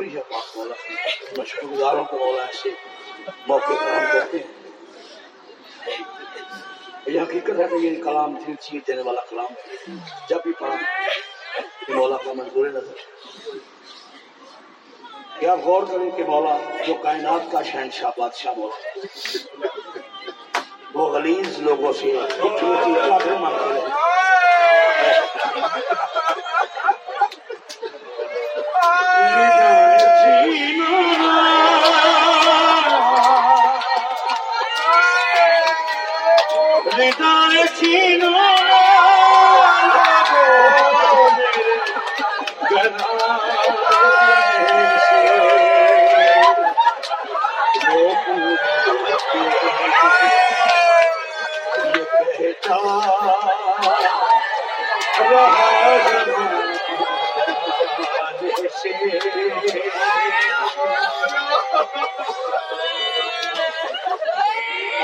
کافی ہے پاک والا مشکل گزاروں کو مولا ایسے موقع فراہم کرتے ہیں یہ حقیقت ہے کہ یہ کلام دل چیر دینے والا کلام ہے جب بھی پڑھا یہ مولا کا منظور نظر کیا غور کریں کہ مولا جو کائنات کا شہنشاہ بادشاہ مولا وہ غلیظ لوگوں سے کافر مانگتے رہے سینا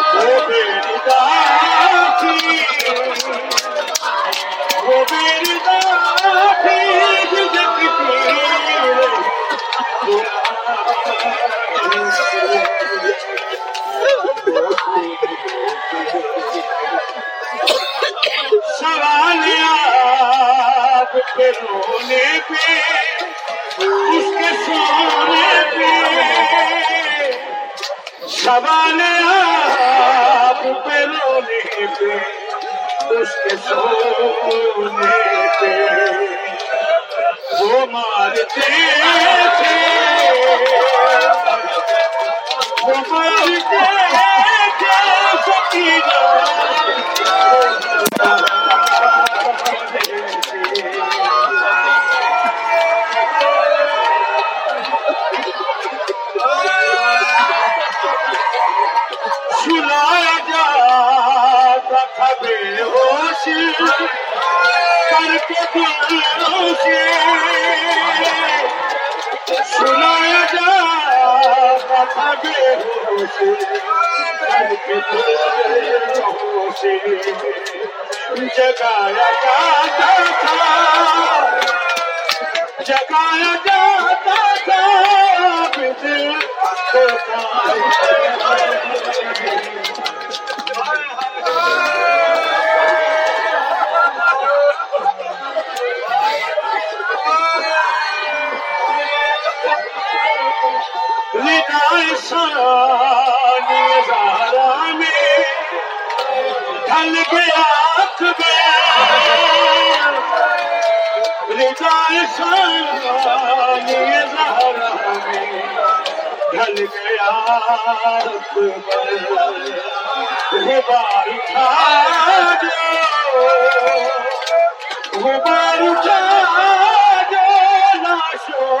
جب پی رونے پے اس کے سونے پے سوال روشک سو مارتے سنا کر کے جگایا دادا جگایا جا سزار ڈھل گیا گیا ریزارے ڈھل گیا گر جو بار جا جا سو